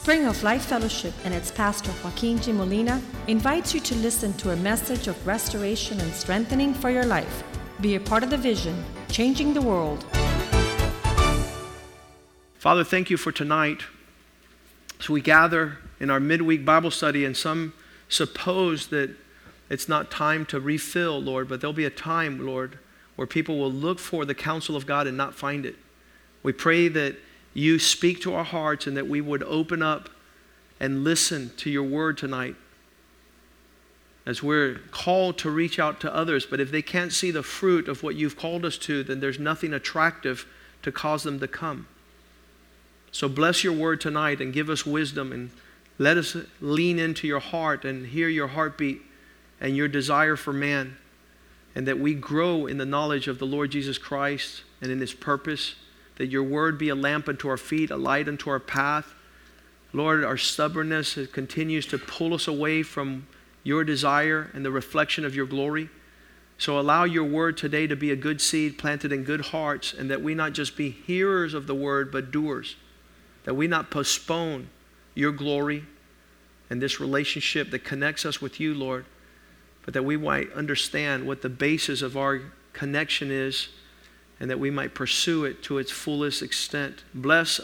Spring of Life Fellowship and its pastor Joaquin G. Molina invites you to listen to a message of restoration and strengthening for your life. Be a part of the vision, changing the world. Father, thank you for tonight. So we gather in our midweek Bible study, and some suppose that it's not time to refill, Lord, but there'll be a time, Lord, where people will look for the counsel of God and not find it. We pray that you speak to our hearts and that we would open up and listen to your word tonight as we're called to reach out to others. But if they can't see the fruit of what you've called us to, then there's nothing attractive to cause them to come. So bless your word tonight and give us wisdom and let us lean into your heart and hear your heartbeat and your desire for man, and that we grow in the knowledge of the Lord Jesus Christ and in his purpose that your word be a lamp unto our feet, a light unto our path. Lord, our stubbornness continues to pull us away from your desire and the reflection of your glory. So allow your word today to be a good seed planted in good hearts, and that we not just be hearers of the word, but doers. That we not postpone your glory and this relationship that connects us with you, Lord, but that we might understand what the basis of our connection is and that we might pursue it to its fullest extent. Bless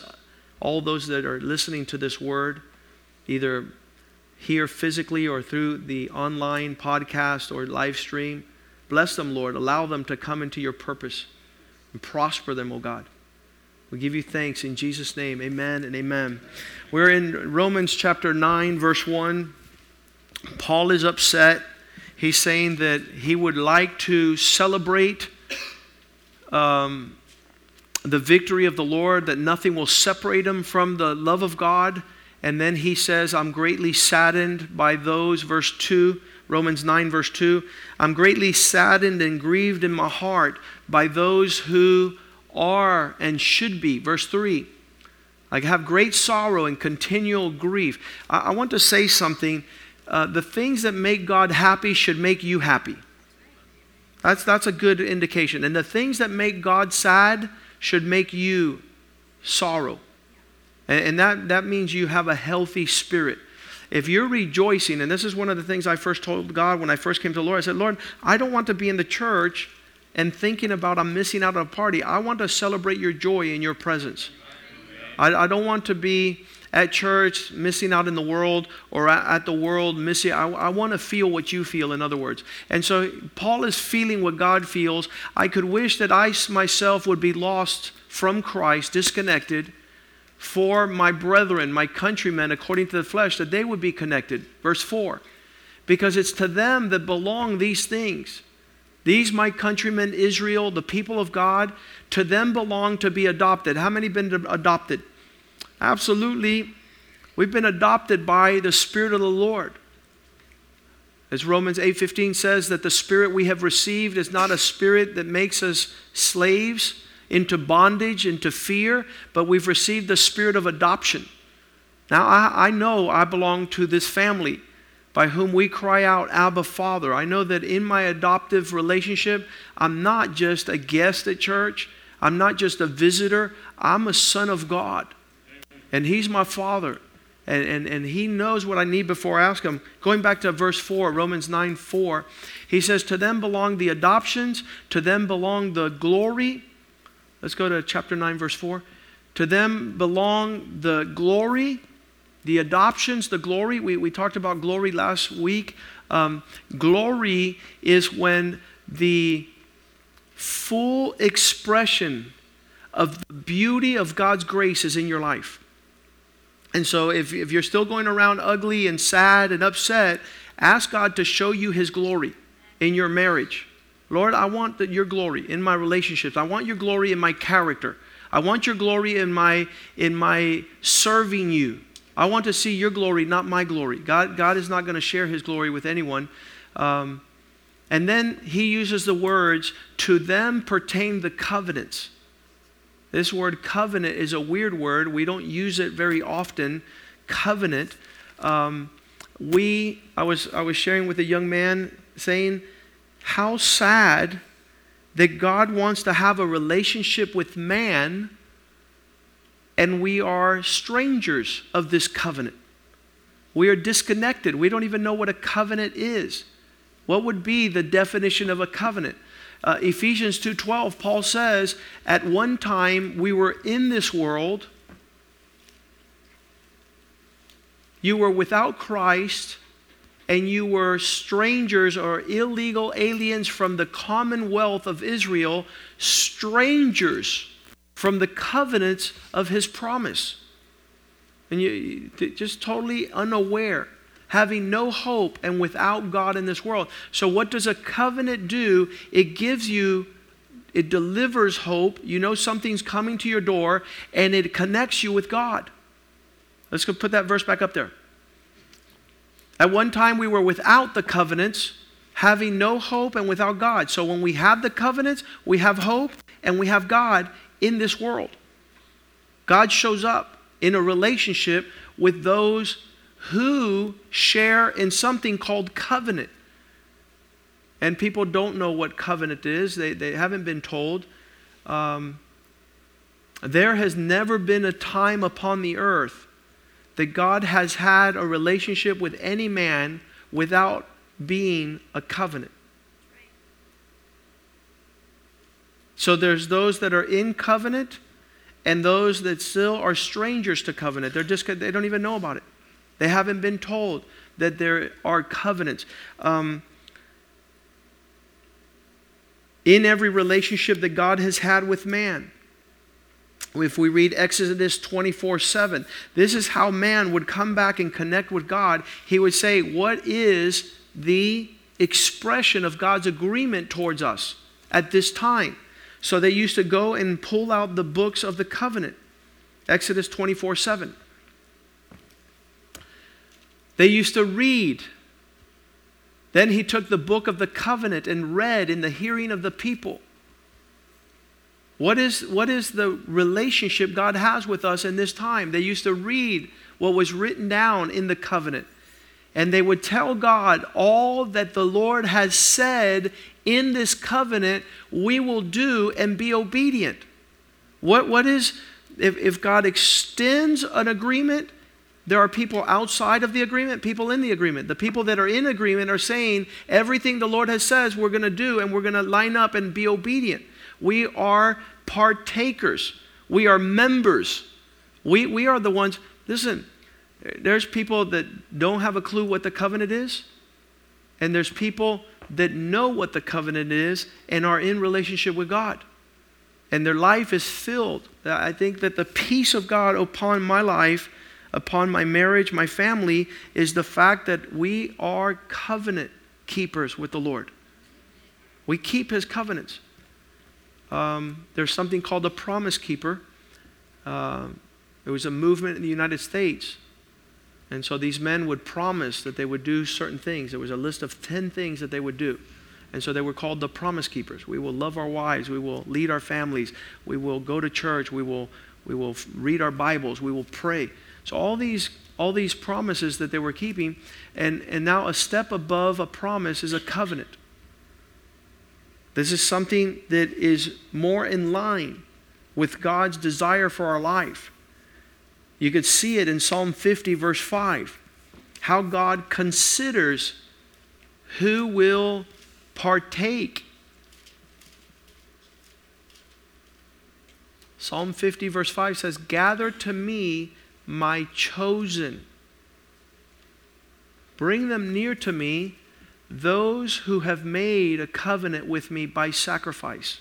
all those that are listening to this word, either here physically or through the online podcast or live stream. Bless them, Lord. Allow them to come into your purpose and prosper them, O God. We give you thanks in Jesus' name. Amen and amen. We're in Romans chapter 9, verse 1. Paul is upset. He's saying that he would like to celebrate um, the victory of the Lord, that nothing will separate him from the love of God. And then he says, I'm greatly saddened by those, verse 2, Romans 9, verse 2. I'm greatly saddened and grieved in my heart by those who are and should be. Verse 3. I have great sorrow and continual grief. I, I want to say something. Uh, the things that make God happy should make you happy. That's, that's a good indication. And the things that make God sad should make you sorrow. And, and that, that means you have a healthy spirit. If you're rejoicing, and this is one of the things I first told God when I first came to the Lord, I said, Lord, I don't want to be in the church and thinking about I'm missing out on a party. I want to celebrate your joy in your presence. I, I don't want to be at church, missing out in the world, or at, the world, missing. I, I want to feel what you feel, in other words. And so Paul is feeling what God feels. I could wish that I myself would be lost from Christ, disconnected, for my brethren, my countrymen, according to the flesh, that they would be connected. Verse 4. Because it's to them that belong these things. These, my countrymen, Israel, the people of God, to them belong to be adopted. How many been adopted? Absolutely. We've been adopted by the Spirit of the Lord. As Romans 8:15 says that the spirit we have received is not a spirit that makes us slaves into bondage, into fear, but we've received the spirit of adoption. Now I, I know I belong to this family by whom we cry out, Abba, Father. I know that in my adoptive relationship, I'm not just a guest at church, I'm not just a visitor, I'm a son of God and He's my Father. And, and, and He knows what I need before I ask Him. Going back to verse 4, Romans 9 4, He says, To them belong the adoptions, to them belong the glory. Let's go to chapter 9, verse 4. To them belong the glory, the adoptions, the glory. We, we talked about glory last week. Um, glory is when the full expression of the beauty of God's grace is in your life. And so if, if you're still going around ugly and sad and upset, ask God to show you His glory in your marriage. Lord, I want the, your glory in my relationships. I want your glory in my character. I want your glory in my, in my serving you. I want to see your glory, not my glory. God, God is not going to share his glory with anyone. Um, and then he uses the words, to them pertain the covenants. This word covenant is a weird word. We don't use it very often. Covenant. Um, we, I was, I was sharing with a young man saying how sad that God wants to have a relationship with man, and we are strangers of this covenant. We are disconnected. We don't even know what a covenant is. What would be the definition of a covenant? Uh, Ephesians 2:12 Paul says, "At one time we were in this world, you were without Christ, and you were strangers or illegal aliens from the commonwealth of Israel, strangers from the covenants of his promise. And you just totally unaware, having no hope and without God in this world. So, what does a covenant do? It gives you, it delivers hope. You know something's coming to your door, and it connects you with God. Let's go put that verse back up there. At one time, we were without the covenants, having no hope and without God. So when we have the covenants, we have hope and we have God in this world. God shows up in a relationship with those who share in something called covenant. And people don't know what covenant is, they, they haven't been told. Um, there has never been a time upon the earth that God has had a relationship with any man without being a covenant. So there's those that are in covenant and those that still are strangers to covenant. They're just they don't even know about it. They haven't been told that there are covenants. Um, in every relationship that God has had with man, if we read Exodus 24 7, this is how man would come back and connect with God. He would say, What is the expression of God's agreement towards us at this time? So they used to go and pull out the books of the covenant. Exodus 24 7. They used to read. Then he took the book of the covenant and read in the hearing of the people. What is, what is the relationship God has with us in this time? They used to read what was written down in the covenant. And they would tell God all that the Lord has said in this covenant, we will do and be obedient. What, what is, if, if God extends an agreement, there are people outside of the agreement, people in the agreement. The people that are in agreement are saying everything the Lord has says we're going to do and we're going to line up and be obedient. We are partakers, we are members. We, we are the ones, listen, there's people that don't have a clue what the covenant is, and there's people that know what the covenant is and are in relationship with God. And their life is filled. I think that the peace of God upon my life, upon my marriage, my family, is the fact that we are covenant keepers with the Lord. We keep his covenants um, there's something called a promise keeper. Uh, there was a movement in the United States. And so these men would promise that they would do certain things. There was a list of 10 things that they would do. And so they were called the promise keepers. We will love our wives. We will lead our families. We will go to church. We will, we will read our Bibles. We will pray. So all these, all these promises that they were keeping. And, and now a step above a promise is a covenant. This is something that is more in line with God's desire for our life. You could see it in Psalm 50, verse 5, how God considers who will partake. Psalm 50, verse 5 says, Gather to me my chosen. Bring them near to me those who have made a covenant with me by sacrifice.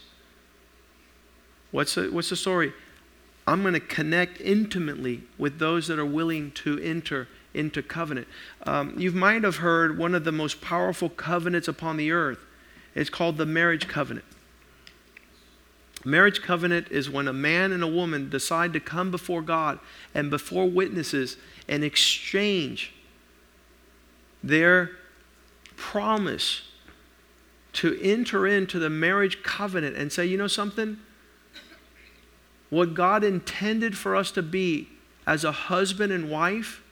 What's the, what's the story? I'm going to connect intimately with those that are willing to enter into covenant. Um, you might have heard one of the most powerful covenants upon the earth. It's called the marriage covenant. Marriage covenant is when a man and a woman decide to come before God and before witnesses and exchange their promise to enter into the marriage covenant and say, you know something? What God intended for us to be as a husband and wife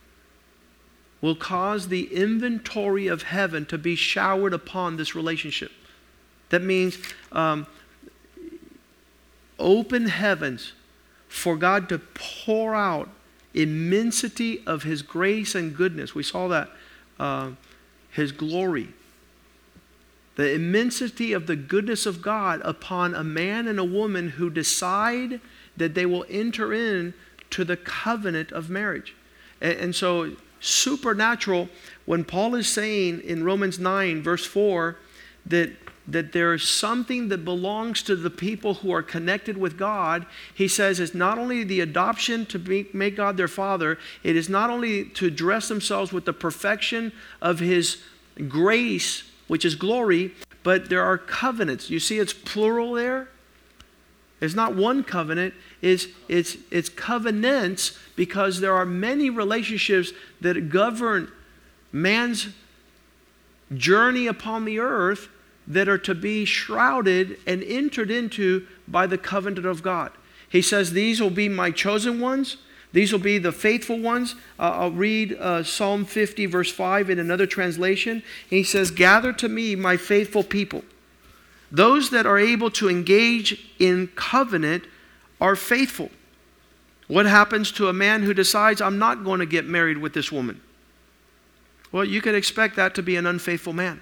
will cause the inventory of heaven to be showered upon this relationship. That means um, open heavens for God to pour out immensity of His grace and goodness. We saw that, uh, His glory. The immensity of the goodness of God upon a man and a woman who decide that they will enter in to the covenant of marriage. And, and so, supernatural, when Paul is saying in Romans 9, verse 4, that that there is something that belongs to the people who are connected with God. He says it's not only the adoption to make God their father, it is not only to dress themselves with the perfection of His grace, which is glory, but there are covenants. You see, it's plural there. It's not one covenant, it's, it's, it's covenants because there are many relationships that govern man's journey upon the earth that are to be shrouded and entered into by the covenant of God. He says, These will be my chosen ones. These will be the faithful ones. Uh, I'll read uh, Psalm 50, verse 5 in another translation. He says, Gather to me my faithful people. Those that are able to engage in covenant are faithful. What happens to a man who decides, I'm not going to get married with this woman? Well, you could expect that to be an unfaithful man.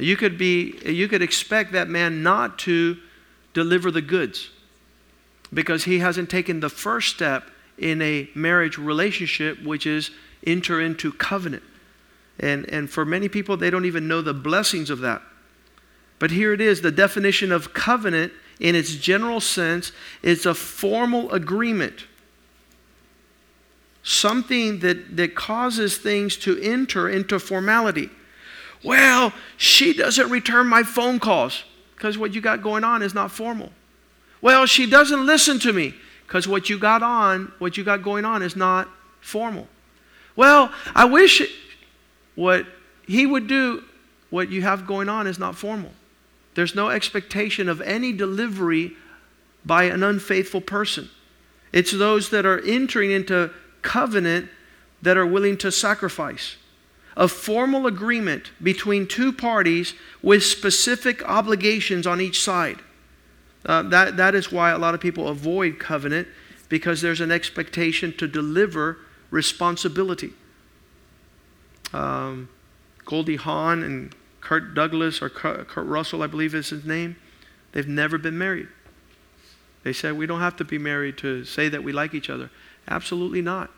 You could, be, you could expect that man not to deliver the goods because he hasn't taken the first step in a marriage relationship, which is enter into covenant. And, and for many people, they don't even know the blessings of that. But here it is the definition of covenant in its general sense is a formal agreement. Something that, that causes things to enter into formality. Well, she doesn't return my phone calls because what you got going on is not formal. Well, she doesn't listen to me because what you got on, what you got going on is not formal. Well, I wish what he would do, what you have going on is not formal. There's no expectation of any delivery by an unfaithful person. It's those that are entering into covenant that are willing to sacrifice a formal agreement between two parties with specific obligations on each side. Uh, that, that is why a lot of people avoid covenant because there's an expectation to deliver responsibility. Um, Goldie Hawn and Kurt Douglas, or Kurt Russell, I believe is his name, they've never been married. They said, We don't have to be married to say that we like each other. Absolutely not.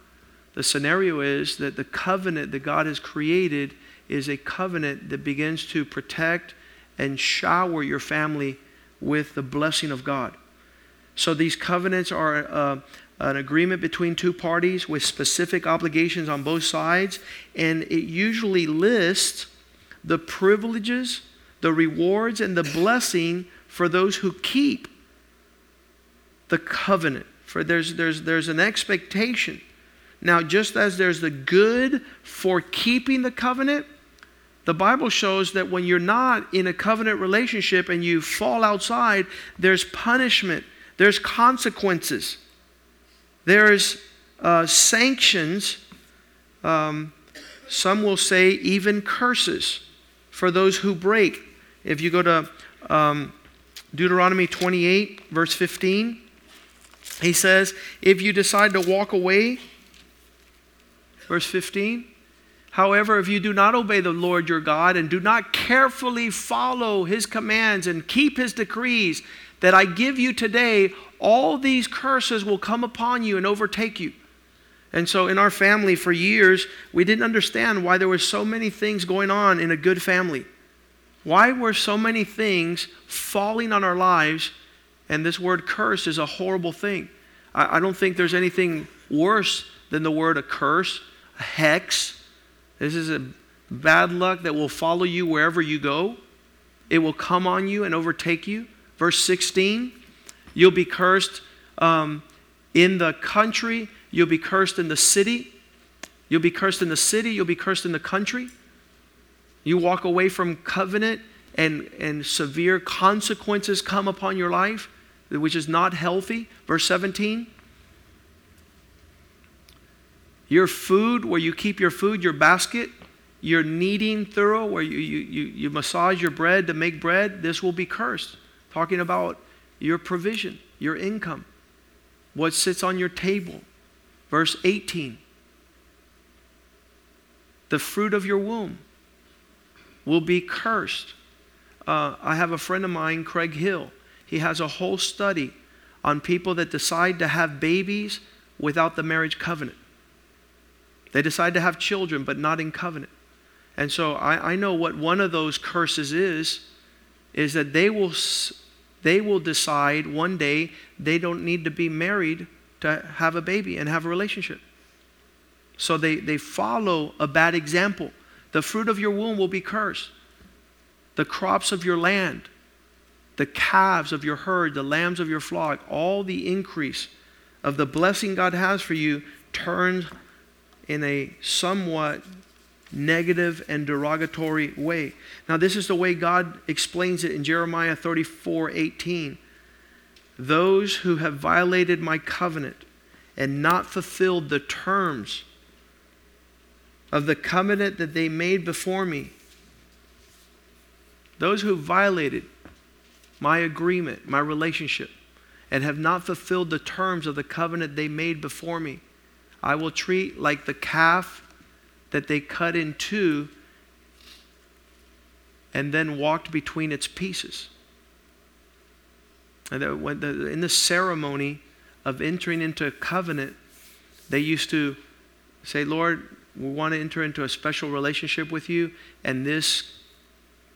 The scenario is that the covenant that God has created is a covenant that begins to protect and shower your family with the blessing of God. So these covenants are uh, an agreement between two parties with specific obligations on both sides, and it usually lists the privileges, the rewards, and the blessing for those who keep the covenant. For there's, there's, there's an expectation now, just as there's the good for keeping the covenant, the Bible shows that when you're not in a covenant relationship and you fall outside, there's punishment, there's consequences, there's uh, sanctions. Um, some will say even curses for those who break. If you go to um, Deuteronomy 28, verse 15, he says, If you decide to walk away Verse 15. However, if you do not obey the Lord your God and do not carefully follow his commands and keep his decrees that I give you today, all these curses will come upon you and overtake you. And so, in our family, for years, we didn't understand why there were so many things going on in a good family. Why were so many things falling on our lives? And this word curse is a horrible thing. I, I don't think there's anything worse than the word a curse hex. This is a bad luck that will follow you wherever you go. It will come on you and overtake you. Verse 16, you'll be cursed um, in the country, you'll be cursed in the city. You'll be cursed in the city, you'll be cursed in the country. You walk away from covenant, and, and severe consequences come upon your life, which is not healthy. Verse 17, your food, where you keep your food, your basket, your kneading thorough, where you, you, you, you massage your bread to make bread, this will be cursed. Talking about your provision, your income. what sits on your table. Verse 18 the fruit of your womb will be cursed. Uh, I have a friend of mine, Craig Hill. He has a whole study on people that decide to have babies without the marriage covenant. They decide to have children, but not in covenant. And so I, I know what one of those curses is, is that they will, they will decide one day they don't need to be married to have a baby and have a relationship. So they, they follow a bad example. The fruit of your womb will be cursed. The crops of your land, the calves of your herd, the lambs of your flock, all the increase of the blessing God has for you turns in a somewhat negative and derogatory way. Now, this is the way God explains it in Jeremiah 34 18. Those who have violated my covenant and not fulfilled the terms of the covenant that they made before me. Those who violated my agreement, my relationship, and have not fulfilled the terms of the covenant they made before me, I will treat like the calf that they cut in two and then walked between its pieces. And in the ceremony of entering into a covenant, they used to say, Lord, we want to enter into a special relationship with you, and this,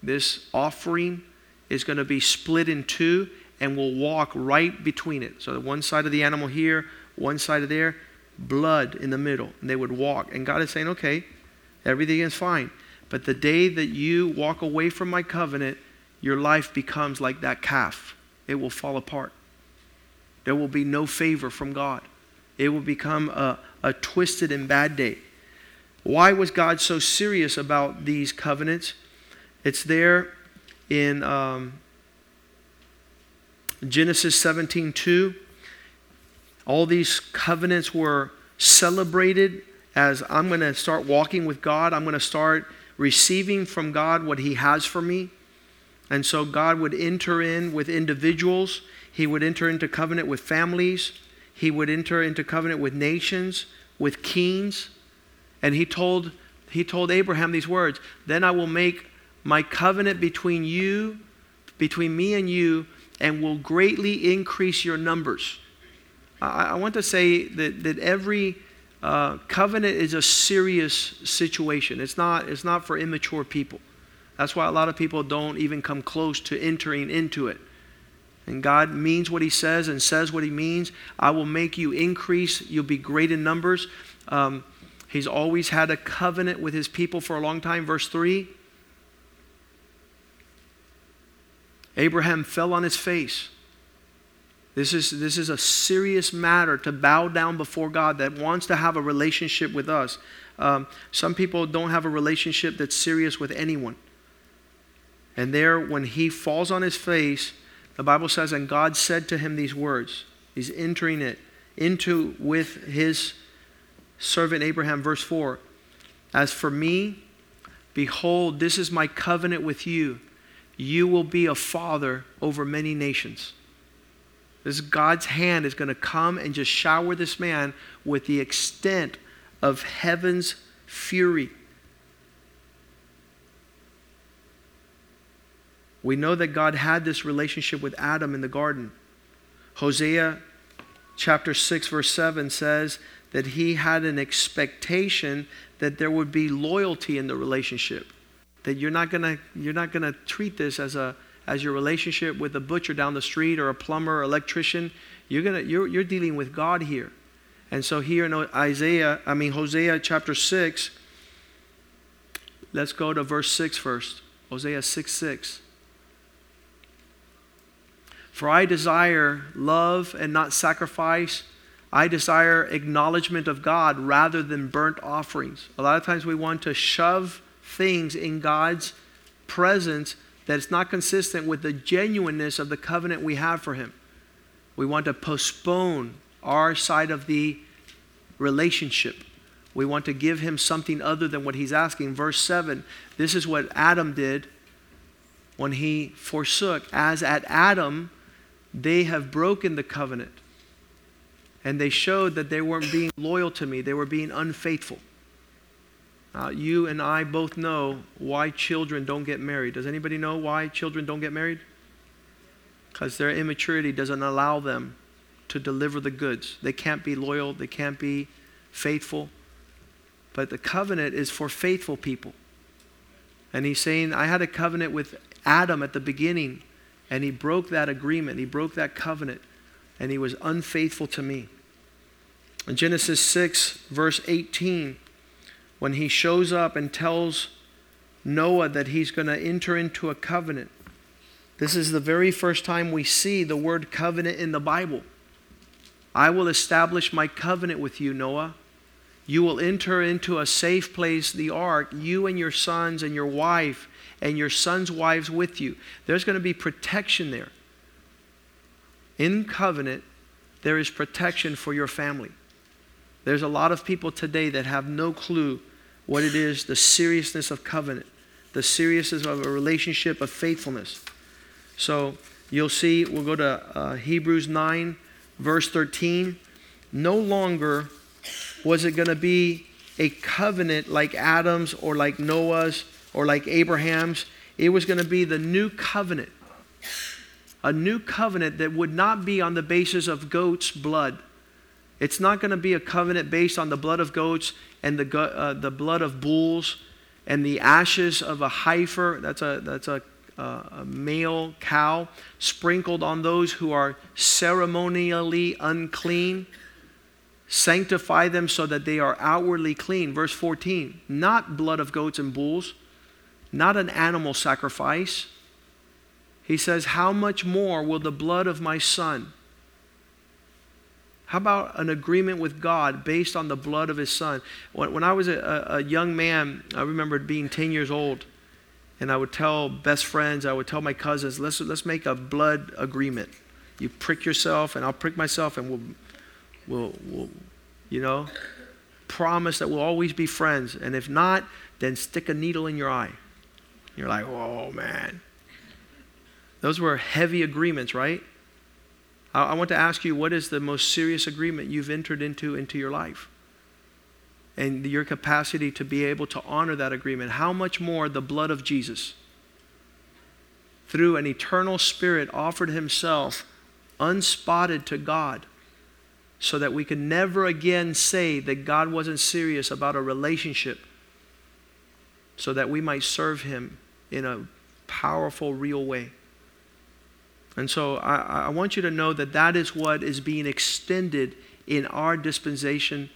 this offering is going to be split in two, and we'll walk right between it. So, one side of the animal here, one side of there, blood in the middle, and they would walk. And God is saying, okay, everything is fine. But the day that you walk away from my covenant, your life becomes like that calf. It will fall apart. There will be no favor from God. It will become a, a twisted and bad day. Why was God so serious about these covenants? It's there in um, Genesis 17 2. All these covenants were celebrated as I'm going to start walking with God. I'm going to start receiving from God what He has for me. And so God would enter in with individuals, He would enter into covenant with families, He would enter into covenant with nations, with kings. And he told, he told Abraham these words Then I will make my covenant between you, between me and you, and will greatly increase your numbers. I, I want to say that, that every uh, covenant is a serious situation. It's not, it's not for immature people. That's why a lot of people don't even come close to entering into it. And God means what He says and says what He means. I will make you increase. You'll be great in numbers. Um, He's always had a covenant with his people for a long time. Verse 3 Abraham fell on his face. This is, this is a serious matter to bow down before God that wants to have a relationship with us. Um, some people don't have a relationship that's serious with anyone. And there, when he falls on his face, the Bible says, and God said to him these words. He's entering it into with his servant Abraham, verse 4 As for me, behold, this is my covenant with you. You will be a father over many nations. This God's hand is going to come and just shower this man with the extent of heaven's fury. We know that God had this relationship with Adam in the garden. Hosea chapter 6 verse 7 says that he had an expectation that there would be loyalty in the relationship. That you're not gonna you're not gonna treat this as a as your relationship with a butcher down the street or a plumber or electrician. You're gonna you're you're dealing with God here. And so here in Isaiah, I mean Hosea chapter 6, let's go to verse 6 first. Hosea 6 6. For I desire love and not sacrifice I desire acknowledgement of God rather than burnt offerings. A lot of times we want to shove things in God's presence that's not consistent with the genuineness of the covenant we have for Him. We want to postpone our side of the relationship. We want to give Him something other than what He's asking. Verse 7 this is what Adam did when he forsook. As at Adam, they have broken the covenant and they showed that they weren't being loyal to me, they were being unfaithful. Uh, you and I both know why children don't get married. Does anybody know why children don't get married? Because their immaturity doesn't allow them to deliver the goods. They can't be loyal, they can't be faithful. But the covenant is for faithful people. And he's saying, I had a covenant with Adam at the beginning, and he broke that agreement, he broke that covenant, and he was unfaithful to me. In Genesis 6, verse 18, when he shows up and tells Noah that he's going to enter into a covenant. This is the very first time we see the word covenant in the Bible. I will establish my covenant with you, Noah. You will enter into a safe place, the ark, you and your sons and your wife and your sons' wives with you. There's going to be protection there. In covenant, there is protection for your family. There's a lot of people today that have no clue what it is the seriousness of covenant, the seriousness of a relationship of faithfulness. So you'll see, we'll go to uh, Hebrews 9, verse 13. No longer was it going to be a covenant like Adam's or like Noah's or like Abraham's. It was going to be the new covenant. A new covenant that would not be on the basis of goat's blood it's not going to be a covenant based on the blood of goats and the, uh, the blood of bulls and the ashes of a heifer. That's a, that's a, uh, a male cow sprinkled on those who are ceremonially unclean. Sanctify them so that they are outwardly clean. Verse 14. Not blood of goats and bulls, not an animal sacrifice. He says, How much more will the blood of my son? How about an agreement with God based on the blood of his son? When, when I was a, a, young man, I remember being 10 years old, and I would tell best friends, I would tell my cousins, let's, let's make a blood agreement. You prick yourself, and I'll prick myself, and we'll, we'll, we'll you know, promise that we'll always be friends. And if not, then stick a needle in your eye. You're like, whoa, man. Those were heavy agreements, right? I, want to ask you what is the most serious agreement you've entered into into your life? And your capacity to be able to honor that agreement. How much more the blood of Jesus, through an eternal spirit, offered himself unspotted to God so that we could never again say that God wasn't serious about a relationship, so that we might serve Him in a powerful, real way. And so I, I want you to know that that is what is being extended in our dispensation,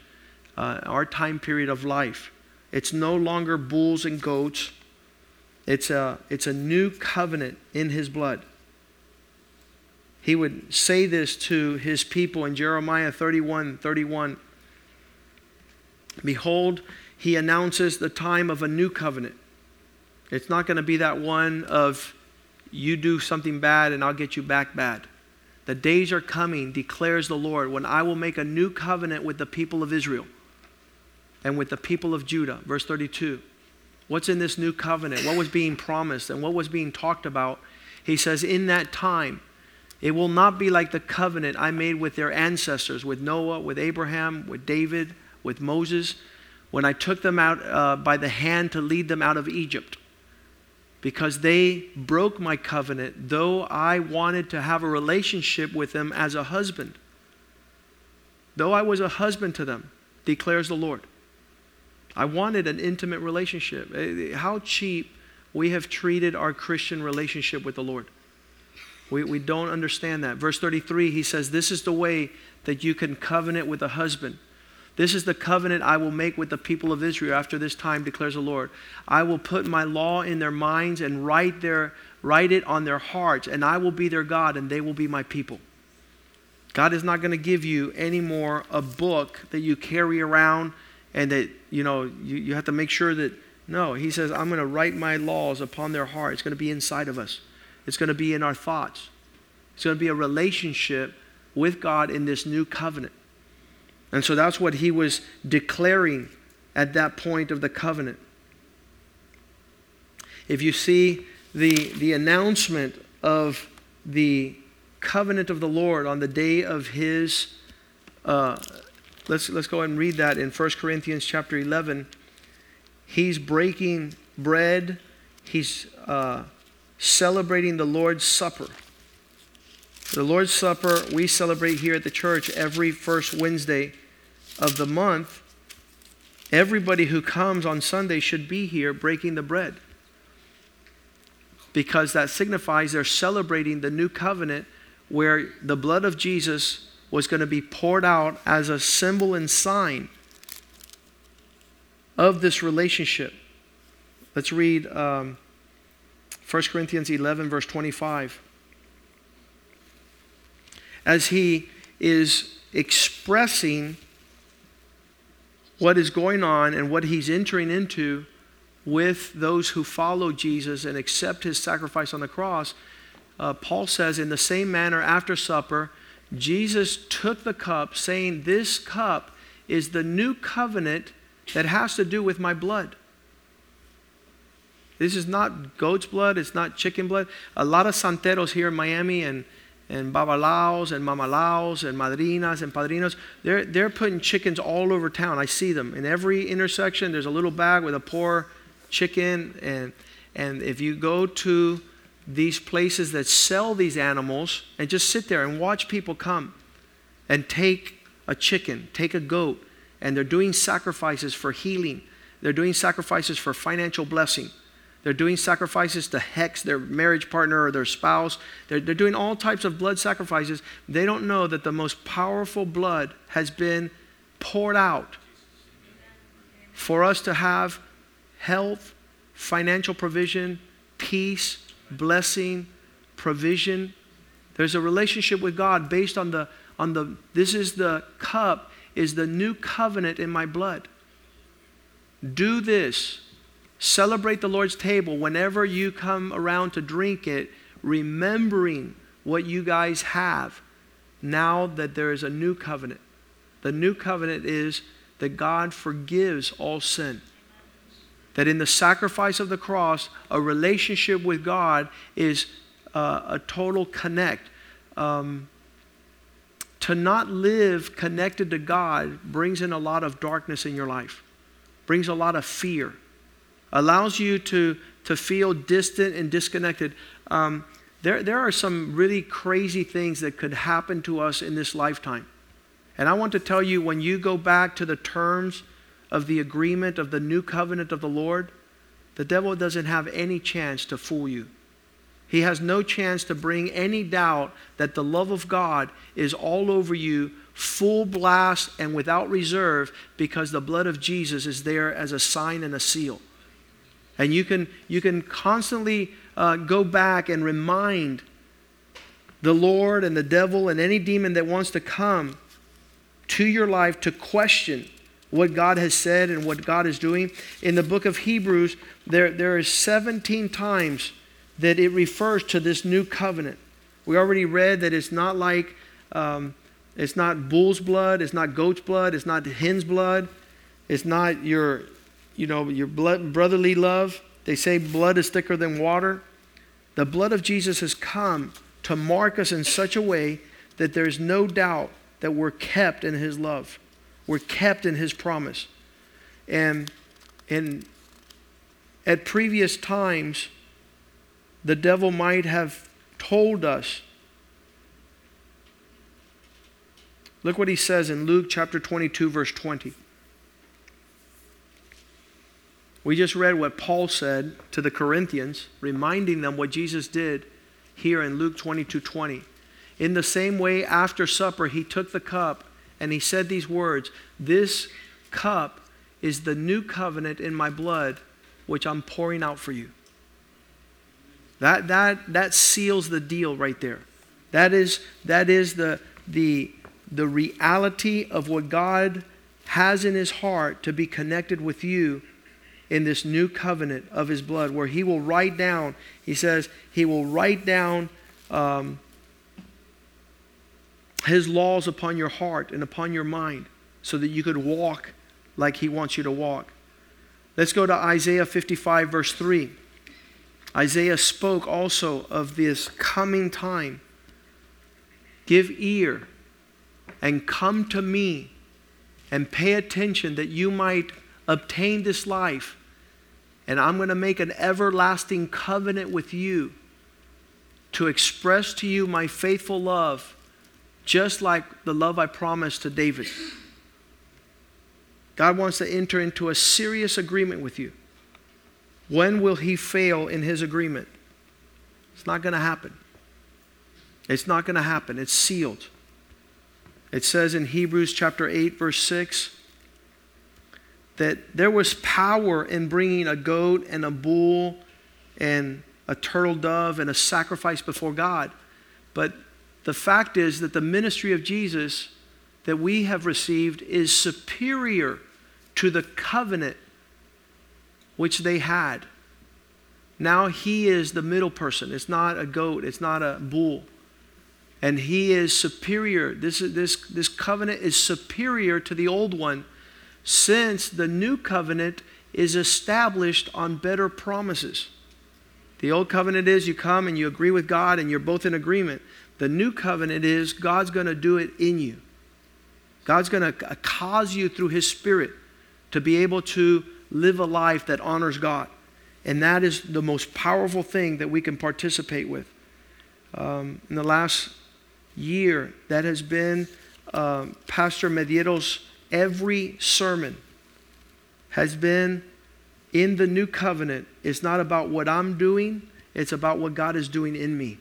uh, our time period of life. It's no longer bulls and goats. It's a, it's a new covenant in his blood. He would say this to his people in Jeremiah 31 31. Behold, he announces the time of a new covenant. It's not going to be that one of you do something bad and I'll get you back bad. The days are coming, declares the Lord, when I will make a new covenant with the people of Israel and with the people of Judah. Verse 32. What's in this new covenant? What was being promised and what was being talked about? He says, In that time, it will not be like the covenant I made with their ancestors, with Noah, with Abraham, with David, with Moses, when I took them out uh, by the hand to lead them out of Egypt because they broke my covenant, though I wanted to have a relationship with them as a husband. Though I was a husband to them, declares the Lord. I wanted an intimate relationship. Eh, how cheap we have treated our Christian relationship with the Lord. We, we don't understand that. Verse 33, he says, This is the way that you can covenant with a husband this is the covenant I will make with the people of Israel after this time, declares the Lord. I will put my law in their minds and write, their, write it on their hearts, and I will be their God, and they will be my people. God is not going to give you anymore a book that you carry around and that, you know, you, you have to make sure that, no, He says, I'm going to write my laws upon their heart. It's going to be inside of us, it's going to be in our thoughts. It's going to be a relationship with God in this new covenant. And so that's what he was declaring at that point of the covenant. If you see the, the announcement of the covenant of the Lord on the day of his uh, let's, let's go and read that in 1 Corinthians chapter 11. He's breaking bread, he's uh, celebrating the Lord's Supper. The Lord's Supper we celebrate here at the church every first Wednesday of the month. Everybody who comes on Sunday should be here breaking the bread because that signifies they're celebrating the new covenant where the blood of Jesus was going to be poured out as a symbol and sign of this relationship. Let's read um, 1 Corinthians 11, verse 25. As he is expressing what is going on and what he's entering into with those who follow Jesus and accept his sacrifice on the cross, uh, Paul says, in the same manner, after supper, Jesus took the cup, saying, This cup is the new covenant that has to do with my blood. This is not goat's blood, it's not chicken blood. A lot of santeros here in Miami and, and babalaos and mamalaos and madrinas and padrinos, they're, they're putting chickens all over town. I see them. In every intersection, there's a little bag with a poor chicken. And, and if you go to these places that sell these animals and just sit there and watch people come and take a chicken, take a goat, and they're doing sacrifices for healing. They're doing sacrifices for financial blessing. They're doing sacrifices to hex their marriage partner or their spouse. They're, they're doing all types of blood sacrifices. They don't know that the most powerful blood has been poured out for us to have health, financial provision, peace, blessing, provision. There's a relationship with God based on the on the this is the cup is the new covenant in my blood. Do this. Celebrate the Lord's table whenever you come around to drink it, remembering what you guys have now that there is a new covenant. The new covenant is that God forgives all sin that in the sacrifice of the cross, a relationship with God is uh, a total connect. Um, to not live connected to God brings in a lot of darkness in your life, brings a lot of fear, allows you to, to feel distant and disconnected. Um, there, there are some really crazy things that could happen to us in this lifetime. And I want to tell you when you go back to the terms of the agreement of the new covenant of the Lord, the devil doesn't have any chance to fool you. He has no chance to bring any doubt that the love of God is all over you, full blast and without reserve, because the blood of Jesus is there as a sign and a seal. And you can, you can constantly uh, go back and remind the Lord and the devil and any demon that wants to come to your life to question what God has said and what God is doing. In the book of Hebrews, there, there is 17 times that it refers to this new covenant. We already read that it's not like, um, it's not bull's blood, it's not goat's blood, it's not hen's blood, it's not your, you know, your blood, brotherly love. They say blood is thicker than water. The blood of Jesus has come to mark us in such a way that there's no doubt that we're kept in his love. We're kept in his promise. And, and at previous times, the devil might have told us. Look what he says in Luke chapter 22, verse 20. We just read what Paul said to the Corinthians, reminding them what Jesus did here in Luke 22 20. In the same way, after supper, he took the cup and he said these words This cup is the new covenant in my blood, which I'm pouring out for you. That, that, that seals the deal right there. That is, that is the, the, the reality of what God has in his heart to be connected with you in this new covenant of his blood, where he will write down, he says, he will write down um, his laws upon your heart and upon your mind so that you could walk like He wants you to walk. Let's go to Isaiah 55, verse 3. Isaiah spoke also of this coming time. Give ear and come to me and pay attention that you might obtain this life. And I'm going to make an everlasting covenant with you to express to you my faithful love, just like the love I promised to David. God wants to enter into a serious agreement with you. When will he fail in his agreement? It's not going to happen. It's not going to happen. It's sealed. It says in Hebrews chapter 8, verse 6, that there was power in bringing a goat and a bull and a turtle dove and a sacrifice before God. But the fact is that the ministry of Jesus that we have received is superior to the covenant which they had. Now he is the middle person. It's not a goat, it's not a bull and he is superior. This, this, this covenant is superior to the old one since the new covenant is established on better promises. The old covenant is you come and you agree with God and you're both in agreement. The new covenant is God's going to do it in you. God's going to cause you through His Spirit to be able to live a life that honors God. And that is the most powerful thing that we can participate with. Um, in the last year that has been um, Pastor Mediero's every sermon has been in the new covenant. It's not about what I'm doing, it's about what God is doing in me.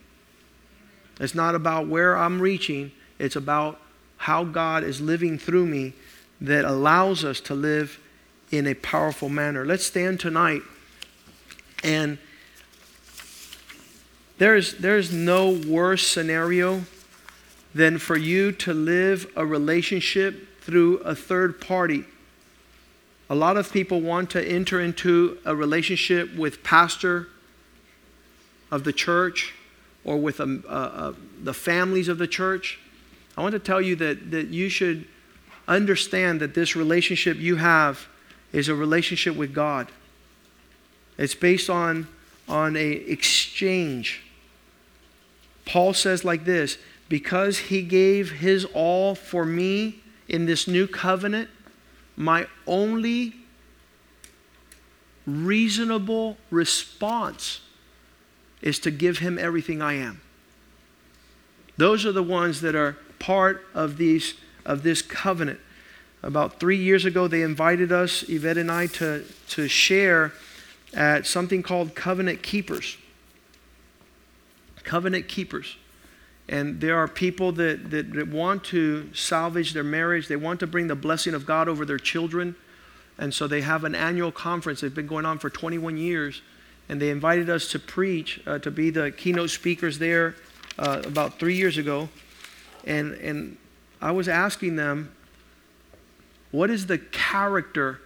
It's not about where I'm reaching, it's about how God is living through me that allows us to live in a powerful manner. Let's stand tonight and there's, there's no worse scenario than for you to live a relationship through a third party. A lot of people want to enter into a relationship with pastor of the church or with a, a, a, the families of the church. I want to tell you that, that you should understand that this relationship you have is a relationship with God. It's based on, on a exchange. Paul says like this because he gave his all for me in this new covenant, my only reasonable response is to give him everything I am. Those are the ones that are part of these of this covenant. About three years ago, they invited us, Yvette and I, to, to share at something called Covenant Keepers. Covenant Keepers. And there are people that, that, that, want to salvage their marriage, they want to bring the blessing of God over their children. And so they have an annual conference. They've been going on for 21 years. And they invited us to preach, uh, to be the keynote speakers there uh, about three years ago. And, and I was asking them, what is the character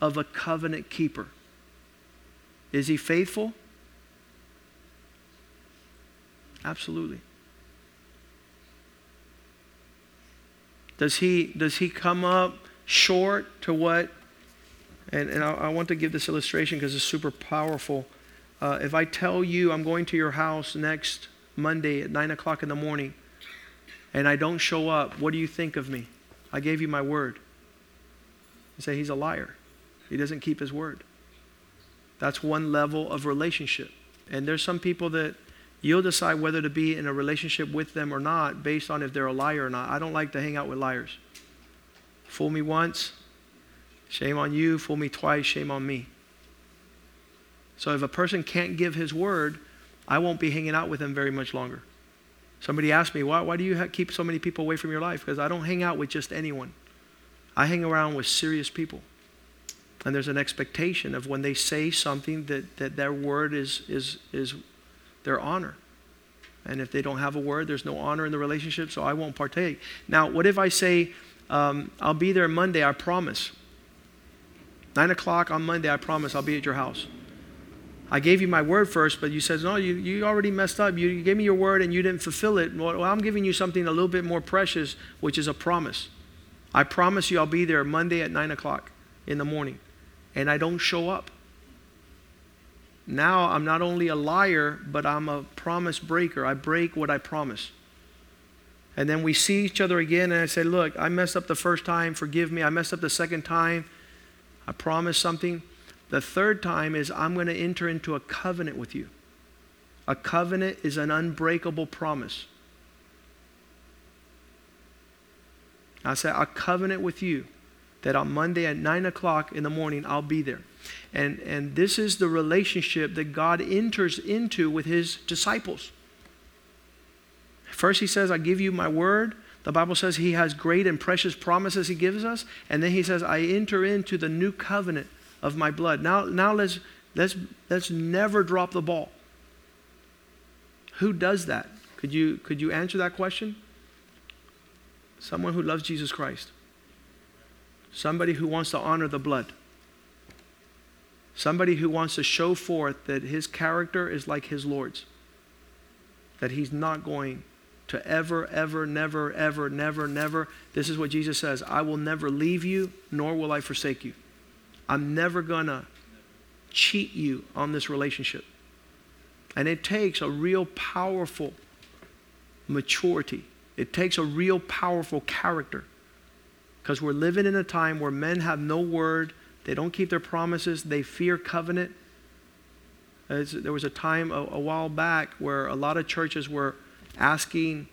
of a covenant keeper? Is he faithful? Absolutely. Does he, does he come up short to what? And, and I, I want to give this illustration because it's super powerful. Uh, if I tell you I'm going to your house next Monday at 9 o'clock in the morning and I don't show up, what do you think of me? I gave you my word. You say he's a liar. He doesn't keep his word. That's one level of relationship. And there's some people that You'll decide whether to be in a relationship with them or not based on if they're a liar or not. I don't like to hang out with liars. Fool me once, shame on you. Fool me twice, shame on me. So if a person can't give his word, I won't be hanging out with them very much longer. Somebody asked me, why, why do you keep so many people away from your life? Because I don't hang out with just anyone. I hang around with serious people. And there's an expectation of when they say something that, that their word is, is, is their honor. And if they don't have a word, there's no honor in the relationship, so I won't partake. Now, what if I say, um, I'll be there Monday, I promise? Nine o'clock on Monday, I promise I'll be at your house. I gave you my word first, but you said, no, you, you already messed up. You, you gave me your word and you didn't fulfill it. Well, I'm giving you something a little bit more precious, which is a promise. I promise you I'll be there Monday at 9 o'clock in the morning. And I don't show up now I'm not only a liar, but I'm a promise breaker. I break what I promise. And then we see each other again, and I say, Look, I messed up the first time, forgive me. I messed up the second time, I promise something. The third time is, I'm going to enter into a covenant with you. A covenant is an unbreakable promise. I said, a covenant with you that on Monday at 9 o'clock in the morning, I'll be there. And, and this is the relationship that God enters into with his disciples. First, he says, I give you my word. The Bible says he has great and precious promises he gives us. And then he says, I enter into the new covenant of my blood. Now, now let's, let's, let's never drop the ball. Who does that? Could you, could you answer that question? Someone who loves Jesus Christ. Somebody who wants to honor the blood. Somebody who wants to show forth that his character is like his Lord's. That he's not going to ever, ever, never, ever, never, never. This is what Jesus says I will never leave you, nor will I forsake you. I'm never going to cheat you on this relationship. And it takes a real powerful maturity, it takes a real powerful character. Because we're living in a time where men have no word, they don't keep their promises, they fear covenant. As there was a time a, a while back where a lot of churches were asking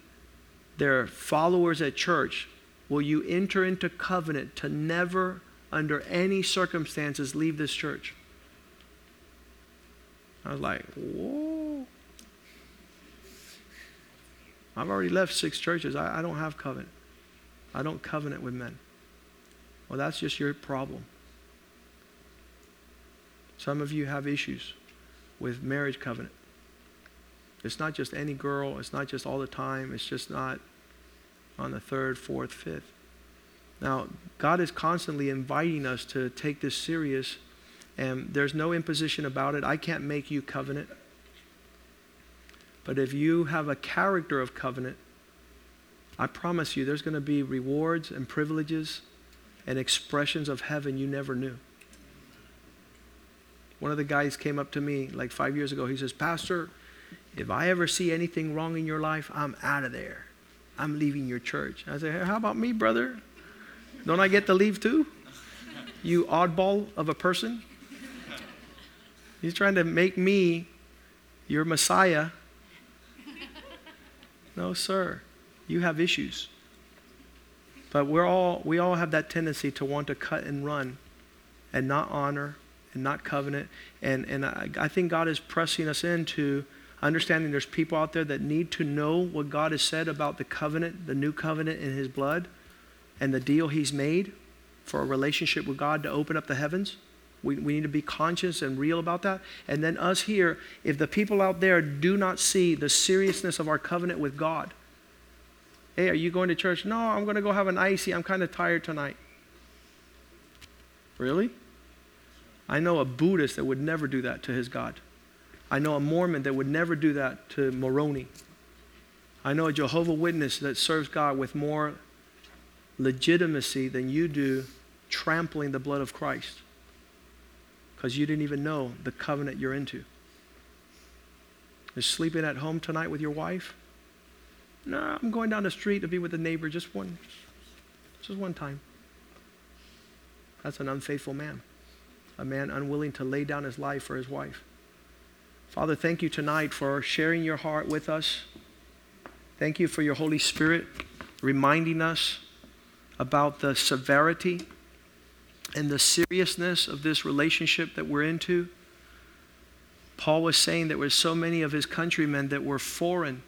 their followers at church, Will you enter into covenant to never, under any circumstances, leave this church? I was like, Whoa. I've already left six churches. I, I don't have covenant. I don't covenant with men. Well, that's just your problem. Some of you have issues with marriage covenant. It's not just any girl, it's not just all the time, it's just not on the third, fourth, fifth. Now, God is constantly inviting us to take this serious, and there's no imposition about it. I can't make you covenant. But if you have a character of covenant, I promise you there's going to be rewards and privileges and expressions of heaven you never knew. One of the guys came up to me like five years ago. He says, Pastor, if I ever see anything wrong in your life, I'm out of there. I'm leaving your church. I said, hey, How about me, brother? Don't I get to leave too? You oddball of a person. He's trying to make me your Messiah. No, sir. You have issues. But we're all, we all have that tendency to want to cut and run and not honor and not covenant. And, and I, I think God is pressing us into understanding there's people out there that need to know what God has said about the covenant, the new covenant in His blood, and the deal He's made for a relationship with God to open up the heavens. We, we need to be conscious and real about that. And then, us here, if the people out there do not see the seriousness of our covenant with God, Hey, are you going to church? No, I'm going to go have an icy. I'm kind of tired tonight. Really? I know a Buddhist that would never do that to his God. I know a Mormon that would never do that to Moroni. I know a Jehovah Witness that serves God with more legitimacy than you do trampling the blood of Christ because you didn't even know the covenant you're into. Is sleeping at home tonight with your wife? No, I'm going down the street to be with a neighbor just one, just one time. That's an unfaithful man, a man unwilling to lay down his life for his wife. Father, thank you tonight for sharing your heart with us. Thank you for your Holy Spirit reminding us about the severity and the seriousness of this relationship that we're into. Paul was saying there were so many of his countrymen that were foreign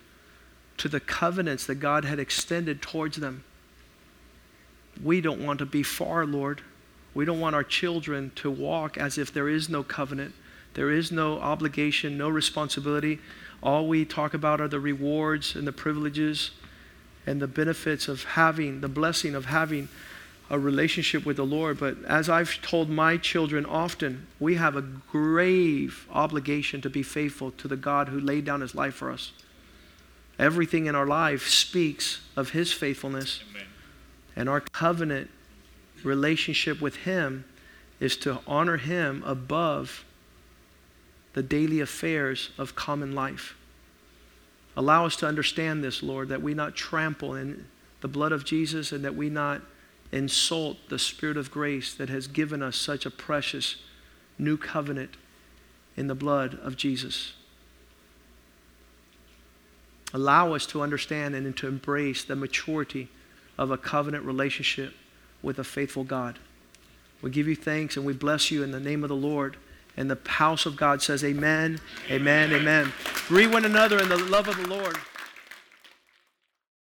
to the covenants that God had extended towards them. We don't want to be far, Lord. We don't want our children to walk as if there is no covenant, there is no obligation, no responsibility. All we talk about are the rewards and the privileges and the benefits of having, the blessing of having a relationship with the Lord. But as I've told my children often, we have a grave obligation to be faithful to the God who laid down his life for us. Everything in our life speaks of His faithfulness. Amen. And our covenant relationship with Him is to honor Him above the daily affairs of common life, Allow us to understand this, Lord, that we not trample in the blood of Jesus and that we not insult the Spirit of grace that has given us such a precious new covenant in the blood of Jesus. Allow us to understand and to embrace the maturity of a covenant relationship with a faithful God. We give you thanks and we bless you in the name of the Lord. And the house of God says, Amen, amen, amen. Greet one another in the love of the Lord.